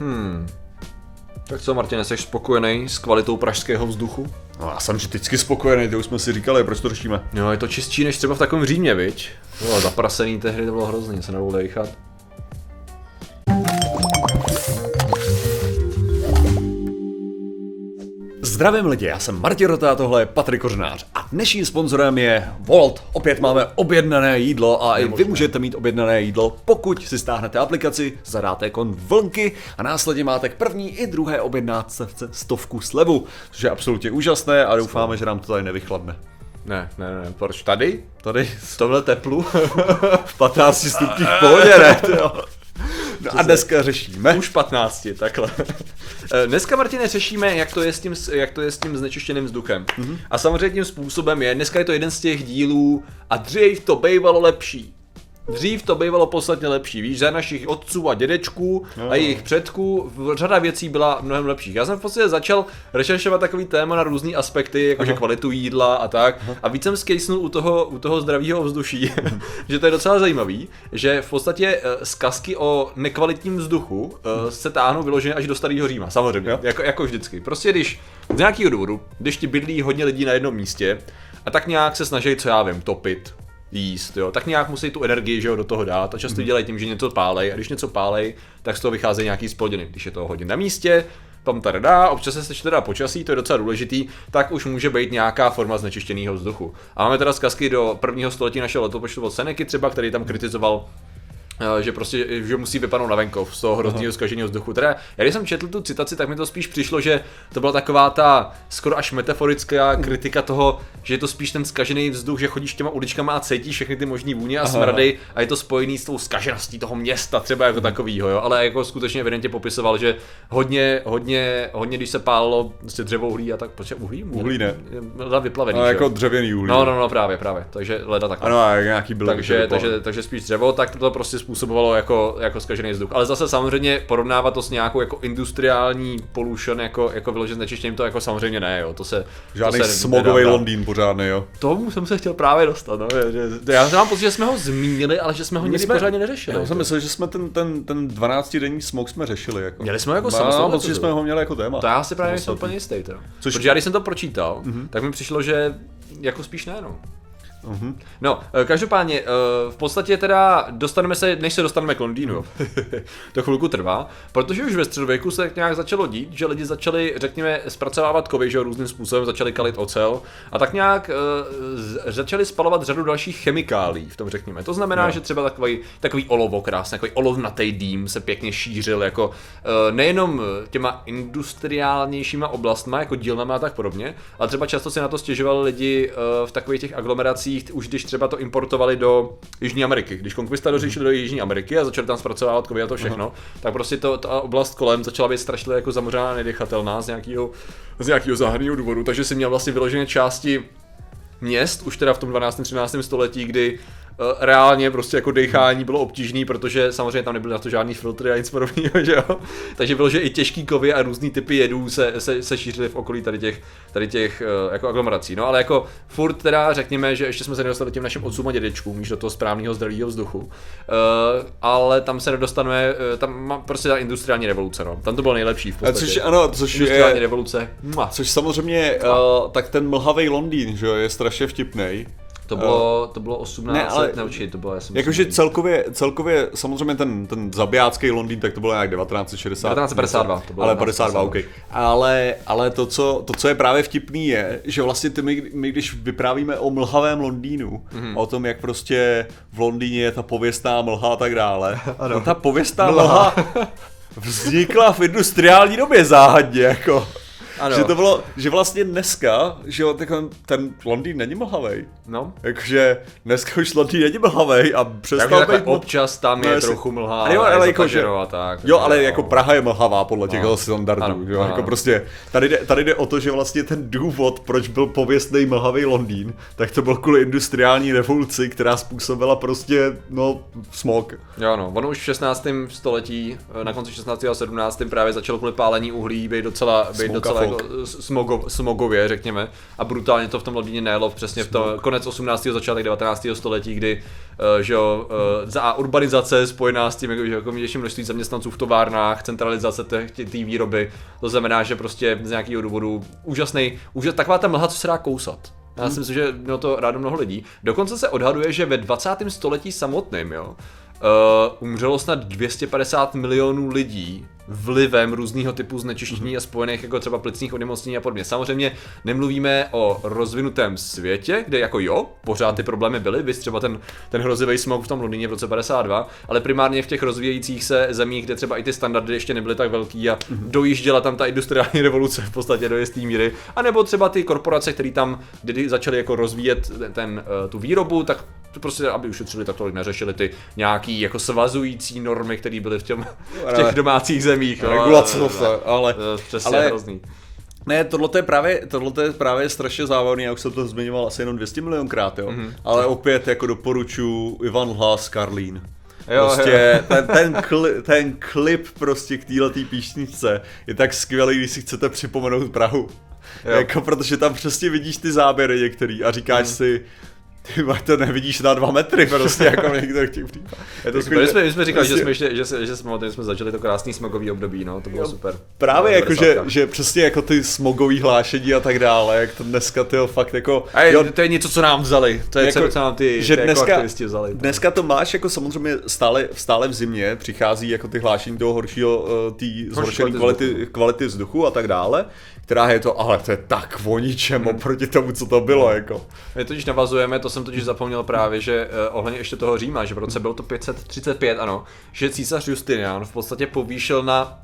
Hmm. Tak co, Martin, jsi spokojený s kvalitou pražského vzduchu? No, já jsem vždycky spokojený, to už jsme si říkali, proč to řešíme. Jo, je to čistší než třeba v takovém Římě, viď? Jo, zaprasený tehdy to bylo hrozný, se nedalo dechat. Zdravím lidi, já jsem Martin Rota, tohle je Patrik Kořnář a dnešním sponzorem je Volt. Opět máme objednané jídlo a i vy můžete mít objednané jídlo, pokud si stáhnete aplikaci, zadáte kon vlnky a následně máte k první i druhé objednávce stovku slevu, což je absolutně úžasné a doufáme, že nám to tady nevychladne. Ne, ne, ne, proč tady? Tady V tomhle teplu? v 15 stupních pohodě, ne? No a dneska řešíme. Už 15, takhle. Eh, Dneska, Martine, řešíme, jak to je s tím, jak to je s tím znečištěným vzduchem. Mm-hmm. A samozřejmě tím způsobem je, dneska je to jeden z těch dílů a dřív to bývalo lepší. Dřív to bývalo podstatně lepší, víš, za našich otců a dědečků a jejich předků řada věcí byla mnohem lepších. Já jsem v podstatě začal rešeršovat takový téma na různé aspekty, jakože kvalitu jídla a tak. A víc jsem skejsnul u toho, u toho zdravého ovzduší, že to je docela zajímavý, že v podstatě eh, zkazky o nekvalitním vzduchu eh, se táhnou vyloženě až do starého Říma, samozřejmě, Jo. jako, jako vždycky. Prostě když z nějakého důvodu, když ti bydlí hodně lidí na jednom místě a tak nějak se snaží, co já vím, topit, jíst, jo, tak nějak musí tu energii že jo, do toho dát a často dělají tím, že něco pálej a když něco pálej, tak z toho vycházejí nějaký splodiny. Když je to hodně na místě, tam tady dá, občas se ještě teda počasí, to je docela důležitý, tak už může být nějaká forma znečištěného vzduchu. A máme teda zkazky do prvního století našeho letopočtu od Seneky třeba, který tam kritizoval že prostě, že musí vypadnout na venkov z toho hrozného zkaženého vzduchu. Teda, já když jsem četl tu citaci, tak mi to spíš přišlo, že to byla taková ta skoro až metaforická kritika toho, že je to spíš ten zkažený vzduch, že chodíš těma uličkama a cítíš všechny ty možný vůně a smrady a je to spojený s tou zkažeností toho města třeba jako takovýho, jo. Ale jako skutečně evidentně popisoval, že hodně, hodně, hodně když se pálilo prostě dřevo uhlí a tak, protože uhlí? Uhlí ne. Leda vyplavený, No, jako jo? dřevěný uhlí. No, no, no, právě, právě. Takže leda tak. Ano, a nějaký byl. Takže, takže, takže spíš dřevo, tak to prostě způsobovalo jako, jako zkažený vzduch. Ale zase samozřejmě porovnávat to s nějakou jako industriální pollution, jako, jako vyložen znečištěním, to jako samozřejmě ne, jo. To se, Žádný to se smogový. Londýn pořádný, jo. Tomu jsem se chtěl právě dostat, no. Že, já mám pocit, že jsme ho zmínili, ale že jsme ho nikdy pořádně neřešili. Já jsem myslel, že jsme ten, ten, ten 12-denní smog jsme řešili. Jako. Měli jsme ho jako Mám samostatnou pocit, že jsme ho měli jako téma. To já si právě nejsem Samostatný. úplně jistý, teda. Což- Protože já když jsem to pročítal, tak mi přišlo, že jako spíš ne, no. No, eh, každopádně, eh, v podstatě teda dostaneme se, než se dostaneme k Londýnu, to chvilku trvá, protože už ve středověku se nějak začalo dít, že lidi začali, řekněme, zpracovávat kovy, že různým způsobem začali kalit ocel a tak nějak z- začali spalovat řadu dalších chemikálí v tom, řekněme. To znamená, Jo. že třeba takový, takový olovo krásný, takový olovnatý dým se pěkně šířil jako eh, nejenom těma industriálnějšíma oblastma, jako dílnama a tak podobně, ale třeba často si na to stěžovali lidi eh, v takových těch aglomeracích, už když třeba to importovali do Jižní Ameriky. Když konkvistadoři šli do Jižní Ameriky a začali tam zpracovávat kovy a to všechno, tak prostě to, ta oblast kolem začala být strašně jako zamořená, nedechatelná z nějakého, z nějakého záhadného důvodu, takže si měl vlastně vyložené části měst, už teda v tom 12. 13. století, kdy reálně prostě jako dechání bylo obtížný, protože samozřejmě tam nebyly na to žádný filtry a nic podobného, že jo. Takže bylo, že i těžký kovy a různý typy jedů se, se, se šířily v okolí tady těch, tady těch eh, jako aglomerací. No ale jako furt teda řekněme, že ještě jsme se nedostali těm našim otcům a dědečkům, víš, do toho správného zdravého vzduchu. Eh, ale tam se nedostaneme, eh, tam má prostě ta industriální revoluce, no. Tam to bylo nejlepší v A podstatě. což, ano, což industriální je, revoluce. Mua. což samozřejmě, uh, tak ten mlhavý Londýn, že jo, je strašně vtipný. To bylo, to bylo 18 Ne, ale- let, ne, určitě, to bylo, já jsem Jakože celkově, celkově, samozřejmě ten, ten zabijácký Londýn, tak to bylo nějak 1960. 1952, to bylo Ale 52, OK. 1952. Ale, ale to, co, to, co je právě vtipný, je, že vlastně ty, my, my když vyprávíme o mlhavém Londýnu, Mhm. mm-hmm. o tom, jak prostě v Londýně je ta pověstná mlha a tak dále, Ano. no ta pověstná mlha vznikla v industriální době záhadně, jako. Ano. Že to bylo, že vlastně dneska, že jo, tak ten Londýn není mlhavej. No. Jakože dneska už Londýn není mlhavej a přestal být občas tam No, je jasně. trochu mlha, Ale jo, ale zataženo a tak. Jo, ale takže jako no. Praha je mlhavá podle těch No. standardů, Ano, jo, ano, jako prostě, tady jde, tady jde o to, že vlastně ten důvod, proč byl pověstný mlhavý Londýn, tak to byl kvůli industriální revoluci, která způsobila prostě, no, smog. Jo, no, ono už v 16. století, eh, na konci 16. a 17. právě začalo kvůli pálení uhlí být docela, být docela Smokafonie. jako smogo, smogově, řekněme. A brutálně to v tom Londýně nejelo přesně v to konec 18. začátek 19. století, kdy uh, že jo, uh, za urbanizace spojená s tím, jako, že jako větší množství zaměstnanců v továrnách, centralizace té výroby, to znamená, že prostě z nějakého důvodu úžasný, úžas, taková ta mlha, co se dá kousat. Já si myslím, že mělo to rádo mnoho lidí. Dokonce se odhaduje, že ve 20. století samotném, jo, uh, umřelo snad 250 milionů lidí vlivem různého typu znečištění a spojených jako třeba plicních onemocnění a podobně. Samozřejmě nemluvíme o rozvinutém světě, kde jako jo, pořád ty problémy byly, vy třeba ten, ten hrozivý smog v tom Londýně v roce 52, ale primárně v těch rozvíjejících se zemích, kde třeba i ty standardy ještě nebyly tak velký a dojížděla tam ta industriální revoluce v podstatě do jisté míry, a nebo třeba ty korporace, které tam kdy začaly jako rozvíjet ten, ten, eh, tu výrobu, tak prostě, aby ušetřili, tak tolik neřešili ty nějaký jako svazující normy, které byly v, těm, v těch domácích zemích. Regulace no, ale, ale, přesně ale, hrozný. Ne, tohle je právě, tohle je právě strašně zábavný, já už jsem to zmiňoval asi jenom 200 milionkrát, jo. Mm-hmm. Ale opět jako doporučuji Ivan Hlas, Karlín. Jo, prostě jo. Ten, ten, kli, ten klip prostě k této píšničce je tak skvělý, když si chcete připomenout Prahu. Jo. Jako, protože tam přesně vidíš ty záběry některý a říkáš mm. si, ty to nevidíš na dva metry prostě, jako některých těch případech. Je to super, my jsme, jsme říkali, prostě... že jsme, ještě, že, že jsme, že jsme začali to krásný smogový období, no, to bylo jo, super. Právě jako, že, že přesně jako ty smogový hlášení a tak dále, jak to dneska ty fakt jako... A je, jo, to je něco, co nám vzali, to je jako, co nám ty, že ty dneska, jako vzali. Dneska to máš jako samozřejmě stále, stále v zimě, přichází jako ty hlášení toho horšího, uh, tý zhoršené kvality, kvality vzduchu a tak dále, která je to, ale to je tak voničem hmm. oproti tomu, co to bylo, jako. My totiž navazujeme, to jsem totiž zapomněl právě, že uh, ohledně ještě toho Říma, že v roce bylo to 535, ano, že císař Justinian v podstatě povýšil na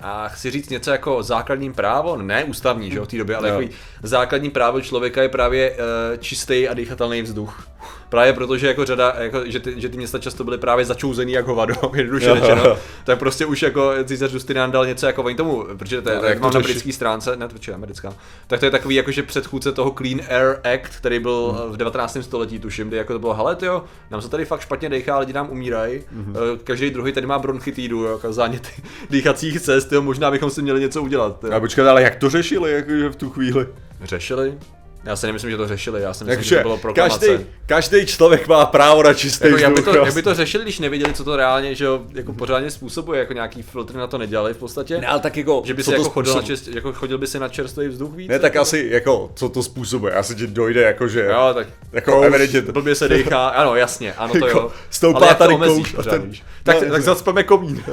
a chci říct něco jako základní právo, ne ústavní, že v té době, ale jako základní právo člověka je právě uh, čistý a dýchatelný vzduch. Právě protože jako řada, jako, že, ty, že ty města často byly právě začouzený jako hovado, jednoduše řečeno, tak prostě už jako císař Justinian dal něco jako oni tomu, protože to je, no, jak mám na britské stránce, ne, to je americká, tak to je takový jako, že předchůdce toho Clean Air Act, který byl hmm. v 19. století, tuším, kdy jako to bylo, hele jo, nám se tady fakt špatně dechá, lidi nám umírají, hmm. každý druhý tady má bronchitídu, jako záněty dýchacích cest, jo, možná bychom si měli něco udělat. Jo. A počkat, ale jak to řešili jako, v tu chvíli? Řešili? Já si nemyslím, že to řešili, já si myslím, Takže že to bylo proklamace. Každý, každý člověk má právo na čistý jako, jak, by to, jak by to řešili, když nevěděli, co to reálně, že jo, jako pořádně způsobuje, jako nějaký filtry na to nedělali v podstatě. Ne, ale tak jako, že by si jako chodil, na čist, jako chodil by si na čerstvý vzduch víc. Ne, tak jako? asi, jako, co to způsobuje, asi ti dojde, jako, že... Jo, tak jako evidentně. Blbě se dechá, ano, jasně, ano, to jako jo. Stoupá tady kouš. Ten... Tak, tak zacpeme komín.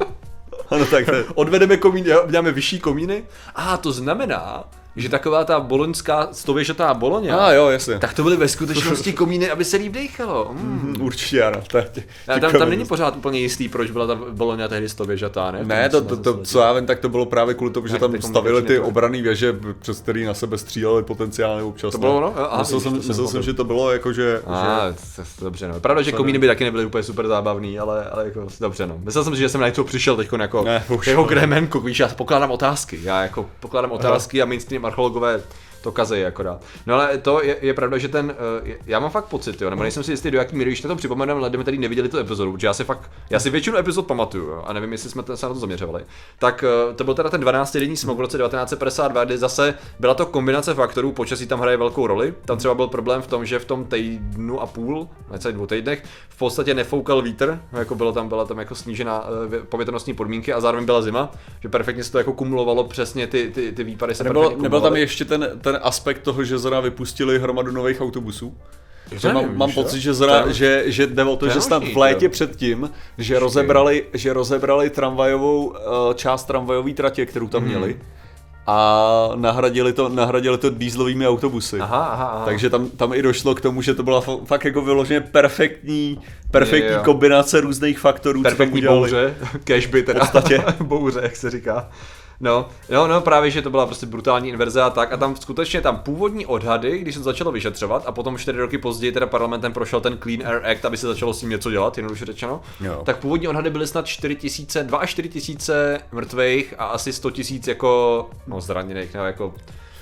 ano, tak Odvedeme komín, děláme vyšší komíny. A to znamená, že taková ta boloňská stověžatá boloně, ah, jo, jasně. tak to byly ve skutečnosti komíny, aby se líp dechalo. Mm. Určitě ano. To, tě, tě tam, tam není pořád úplně jistý, proč byla ta boloňa tehdy stověžatá, ne? Ne, to, to, to, co já vím, tak to bylo právě kvůli tomu, že tam stavili ty obraný věže, přes který na sebe stříleli potenciálně občas. To bylo no? Aha, myslel jsem, myslel jsem, že to bylo jako, že... A, že... dobře, no. Pravda, že komíny by taky nebyly úplně super zábavný, ale, ale jako, dobře, no. Myslel jsem si, že jsem na něco přišel teď jako, ne, jako Gremenko, víš, já pokládám otázky. Já jako pokládám otázky a mainstream marchologové to kazej akorát. No ale to je, je pravda, že ten, uh, já mám fakt pocit, jo, nebo nejsem si jistý, do jaký míry, když to připomeneme lidem, kteří neviděli tu epizodu, protože já si fakt, já si většinu epizod pamatuju, jo, a nevím, jestli jsme se na to zaměřovali. Tak uh, to byl teda ten 12 denní smog v roce 1952, kdy zase byla to kombinace faktorů, počasí tam hraje velkou roli. Tam třeba byl problém v tom, že v tom týdnu a půl, necelých dvou týdnech, v podstatě nefoukal vítr, jako bylo tam, byla tam jako snížená uh, povětrnostní podmínky a zároveň byla zima, že perfektně se to jako kumulovalo přesně ty, ty, ty výpady se nebyl, nebyl tam ještě ten, ten ten aspekt toho, že zrovna vypustili hromadu nových autobusů. Že mám, mám pocit, že, zra, že, že jde o to, že snad v létě předtím, že rozebrali, že rozebrali tramvajovou, eh, část tramvajové tratě, kterou tam hmm. měli a nahradili to, nahradili to dýzlovými autobusy. Aha, aha, aha. Takže tam, tam i došlo k tomu, že to byla fakt jako vyloženě perfektní, perfektní je, je, kombinace různých faktorů. Perfektní bouře, cashby teda. V podstatě. bouře, jak se říká. No, no, no, právě, že to byla prostě brutální inverze a tak. A tam skutečně tam původní odhady, když se začalo vyšetřovat a potom čtyři roky později teda parlamentem prošel ten Clean Air Act, aby se začalo s tím něco dělat, jednoduše řečeno. Jo. Tak původní odhady byly snad 4 tisíce, 2 až 4 tisíce mrtvých a asi 100 tisíc jako, no zraněných, nebo jako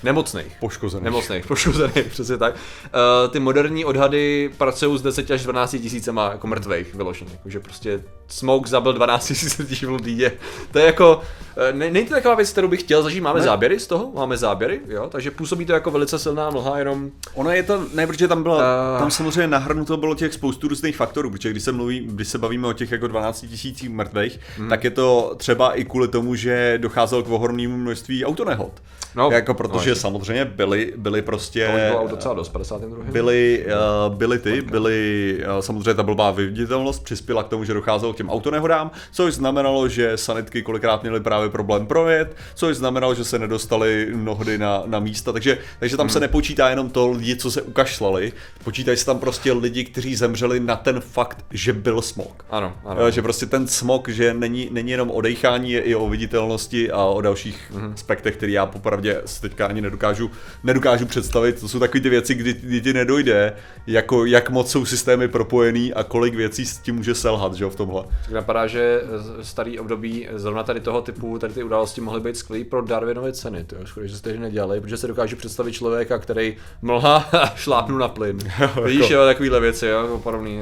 Nemocných. Poškozených. Nemocných, poškozených, přesně tak. Uh, ty moderní odhady pracují s 10 až 12 tisícema jako mrtvých vyloženě. Jakože prostě Smoke zabil 12 tisíc lidí v Londýně. To je jako, Eh, ne, není to taková věc, kterou bych chtěl zažít. Máme ne. záběry z toho? Máme záběry, jo? Takže působí to jako velice silná mlha, jenom... Ono je to, ne, protože tam bylo, uh... tam samozřejmě nahrnuto bylo těch spoustu různých faktorů, protože když se mluví, když se bavíme o těch jako 12 tisících mrtvých, hmm. tak je to třeba i kvůli tomu, že docházelo k ohromnému množství autonehod. No, jako protože no, samozřejmě byly, byly prostě... To docela dost, 52. Byly, uh, byly ty, byly, uh, samozřejmě ta blbá viditelnost přispěla k tomu, že docházelo k těm autonehodám, což znamenalo, že sanitky kolikrát měly právě problém projet, což znamenalo, že se nedostali mnohdy na, na místa, takže, takže tam hmm. se nepočítá jenom to lidi, co se ukašlali, počítají se tam prostě lidi, kteří zemřeli na ten fakt, že byl smog. Ano, ano. Jo, že prostě ten smog, že není, není jenom o dechání, je i o viditelnosti a o dalších hmm. aspektech, které já popravdě si teďka ani nedokážu, nedokážu představit. To jsou takové ty věci, kdy, kdy ti nedojde, jako jak moc jsou systémy propojený a kolik věcí s tím může selhat, že jo, v tomhle. Tak napadá, že starý období zrovna tady toho typu, tady ty události mohly být skvělý pro Darwinovy ceny, to je že jste nedělali, protože se dokážu představit člověka, který mlha šlápnu na plyn. Víš, jako- jo, takovýhle věci, jo, podobný.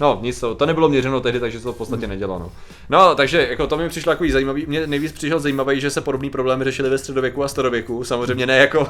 No, nic to, to nebylo měřeno tehdy, takže se to v podstatě nedělo, no. No, takže jako to mi přišlo takový zajímavý, mě nejvíc přišel zajímavý, že se podobný problémy řešily ve středověku a starověku, samozřejmě ne jako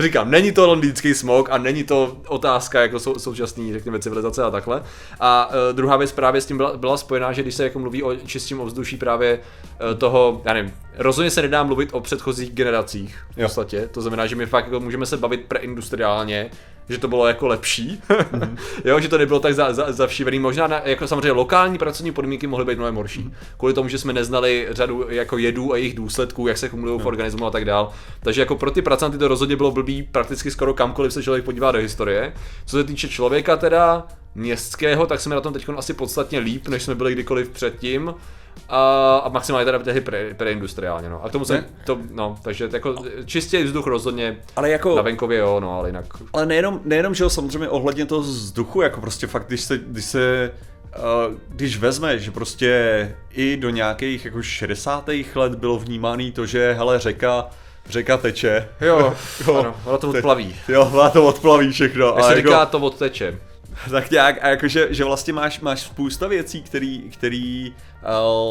říkám, není to londýnský smog a není to otázka jako sou, současný, řekněme, civilizace a takhle. A uh, druhá věc právě s tím byla, byla spojená, že když se jako mluví o čistém ovzduší právě uh, toho, já nevím, rozhodně se nedá mluvit o předchozích generacích v podstatě. To znamená, že my fakt jako můžeme se bavit preindustriálně, že to bylo jako lepší, mm-hmm. jo, že to nebylo tak za, za, zavšívený. Možná na, jako samozřejmě lokální pracovní podmínky mohly být mnohem horší. Mm-hmm. Kvůli tomu, že jsme neznali řadu jako jedů a jejich důsledků, jak se kumulují no. v organismu a tak dál. Takže jako pro ty pracanty to rozhodně bylo blbý prakticky skoro kamkoliv se člověk podívá do historie. Co se týče člověka teda, městského, tak jsme na tom teď asi podstatně líp, než jsme byli kdykoliv předtím. A, a maximálně teda tehdy pre, preindustriálně, no. A k tomu se, to, no, takže jako čistě vzduch rozhodně ale jako, na venkově, jo, no, ale jinak. Ale nejenom, nejenom, že jo, samozřejmě ohledně toho vzduchu, jako prostě fakt, když se, když se Uh, když vezme, že prostě i do nějakých jako 60. let bylo vnímané to, že hele řeka řeka teče. Jo, jo ano, ona to odplaví. Jo, ona to odplaví všechno. Jak se jako, říká, to odteče. Tak nějak, a jakože, že vlastně máš, máš spousta věcí, který, který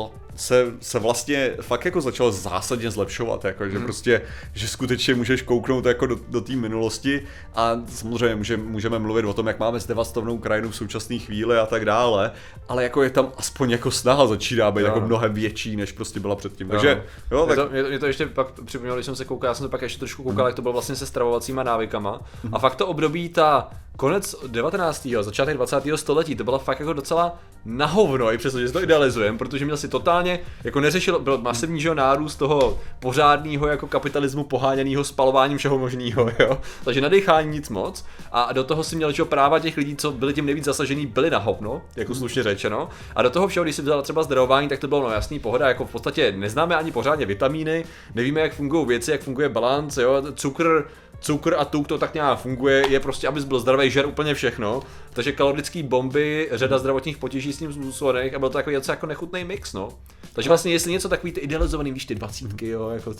uh, se, se vlastně fakt jako začalo zásadně zlepšovat, jako, že hmm. prostě, že skutečně můžeš kouknout jako do, do té minulosti a samozřejmě může, můžeme mluvit o tom, jak máme zdevastovanou krajinu v současné chvíli a tak dále, ale jako je tam aspoň jako snaha začíná být jo. jako mnohem větší, než prostě byla předtím. Jo. Takže, jo, tak... mě, to, mě, to, mě to ještě pak připomnělo, když jsem se koukal, já jsem to pak ještě trošku koukal, hmm. jak to bylo vlastně se stravovacíma návykama hmm. a fakt to období ta konec 19. začátek 20. století, to bylo fakt jako docela na hovno, i přesto, že to idealizujeme, protože měl si totálně, jako neřešil, byl masivní že, nárůst toho pořádného jako kapitalismu poháněného spalováním všeho možného, jo. Takže nadechání nic moc a do toho si měl že, práva těch lidí, co byli tím nejvíc zasažený, byli na hovno, jako slušně řečeno. A do toho všeho, když si vzal třeba zdravování, tak to bylo no jasný pohoda, jako v podstatě neznáme ani pořádně vitamíny, nevíme, jak fungují věci, jak funguje balans, jo, cukr, cukr a tuk to tak nějak funguje, je prostě, abys byl zdravý, žer úplně všechno. Takže kalorické bomby, řada zdravotních potíží s tím spojených a byl to takový něco jako nechutný mix, no. Takže vlastně jestli něco takový ty idealizovaný, víš, ty dvacítky, jo, jako...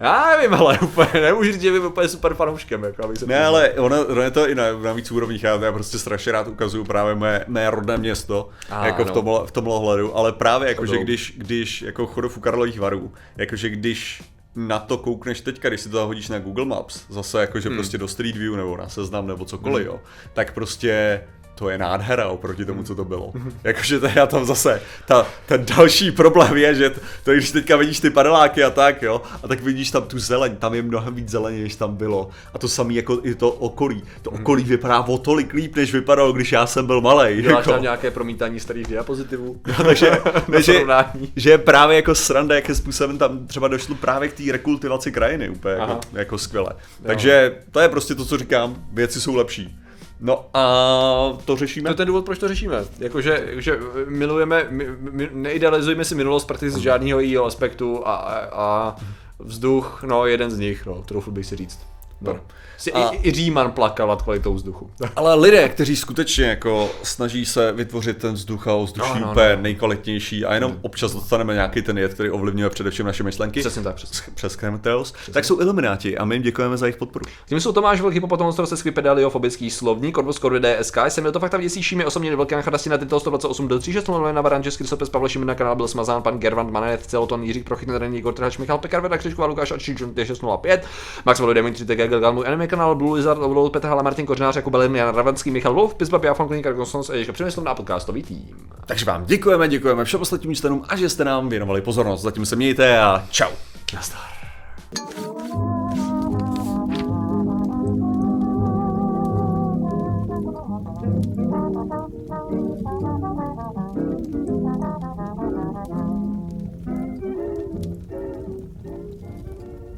Já nevím, ale úplně, nemůžu říct, že bych úplně super fanouškem, jako, abych se Ne, ale ono, ono, je to i na, na víc úrovních, já, já prostě strašně rád ukazuju právě mé, mé rodné město, a, jako no. v, tomhle, v tomhle hledu, ale právě jako, že když, když, jako chodu u Karlových varů, jakože když na to koukneš teďka, když si to hodíš na Google Maps, zase jakože hmm. prostě do Street View nebo na seznam nebo cokoliv, hmm. jo, tak prostě to je nádhera oproti tomu, co to bylo. Jakože já tam zase, ta, ten další problém je, že to, když teďka vidíš ty paneláky a tak, jo, a tak vidíš tam tu zeleň, tam je mnohem víc zeleně, než tam bylo. A to samé jako i to okolí. To mhm. okolí vypadá o tolik líp, než vypadalo, když já jsem byl malý. Děláš jako. tam nějaké promítání starých diapozitivů? No, takže, že, že, právě jako sranda, jakým způsobem tam třeba došlo právě k té rekultivaci krajiny, úplně jako, jako skvěle. Takže to je prostě to, co říkám, věci jsou lepší. No a to řešíme? To je ten důvod, proč to řešíme. Jakože že milujeme, my, my, neidealizujeme si minulost prakticky z žádného jejího aspektu a, a, a vzduch, no jeden z nich, no, troufl bych si říct. Super. Si a... i, I Říman plakal nad kvalitou vzduchu. Ale lidé, kteří skutečně jako snaží se vytvořit ten vzduch a ovzduší no, no, úplně no. nejkvalitnější a jenom hmm. občas dostaneme nějaký ten jed, který ovlivňuje především naše myšlenky. Přesně tak, přesně. Přes Chemtrails, tak jsou ilumináti a my jim děkujeme za jejich podporu. Tím jsou Tomáš Velký potom se skvipedaliofobický slovník, Odvoz DSK, jsem měl to fakt věsíší mi osobně velké nachrasti na tyto 128 do 36 na Varan, Český Sopes, Pavle Šimin na kanál byl smazán, pan Gervant Manet, Celoton, Jiří Prochytný, Igor Trhač, Michal Pekar, Veda Křičková, Lukáš a 605, Max Volo, Dimitri TG, Gelgal, můj anime kanál, Blue Lizard, Lolo, Petr Hala, Martin Kořnář, Jakub Belin, Jan Ravanský, Michal Wolf, Pizba, Pia, Fankliník, Konsons a ještě Přemysl na podcastový tým. Takže vám děkujeme, děkujeme všem ostatním členům a že jste nám věnovali pozornost. Zatím se mějte a čau. Nazdar.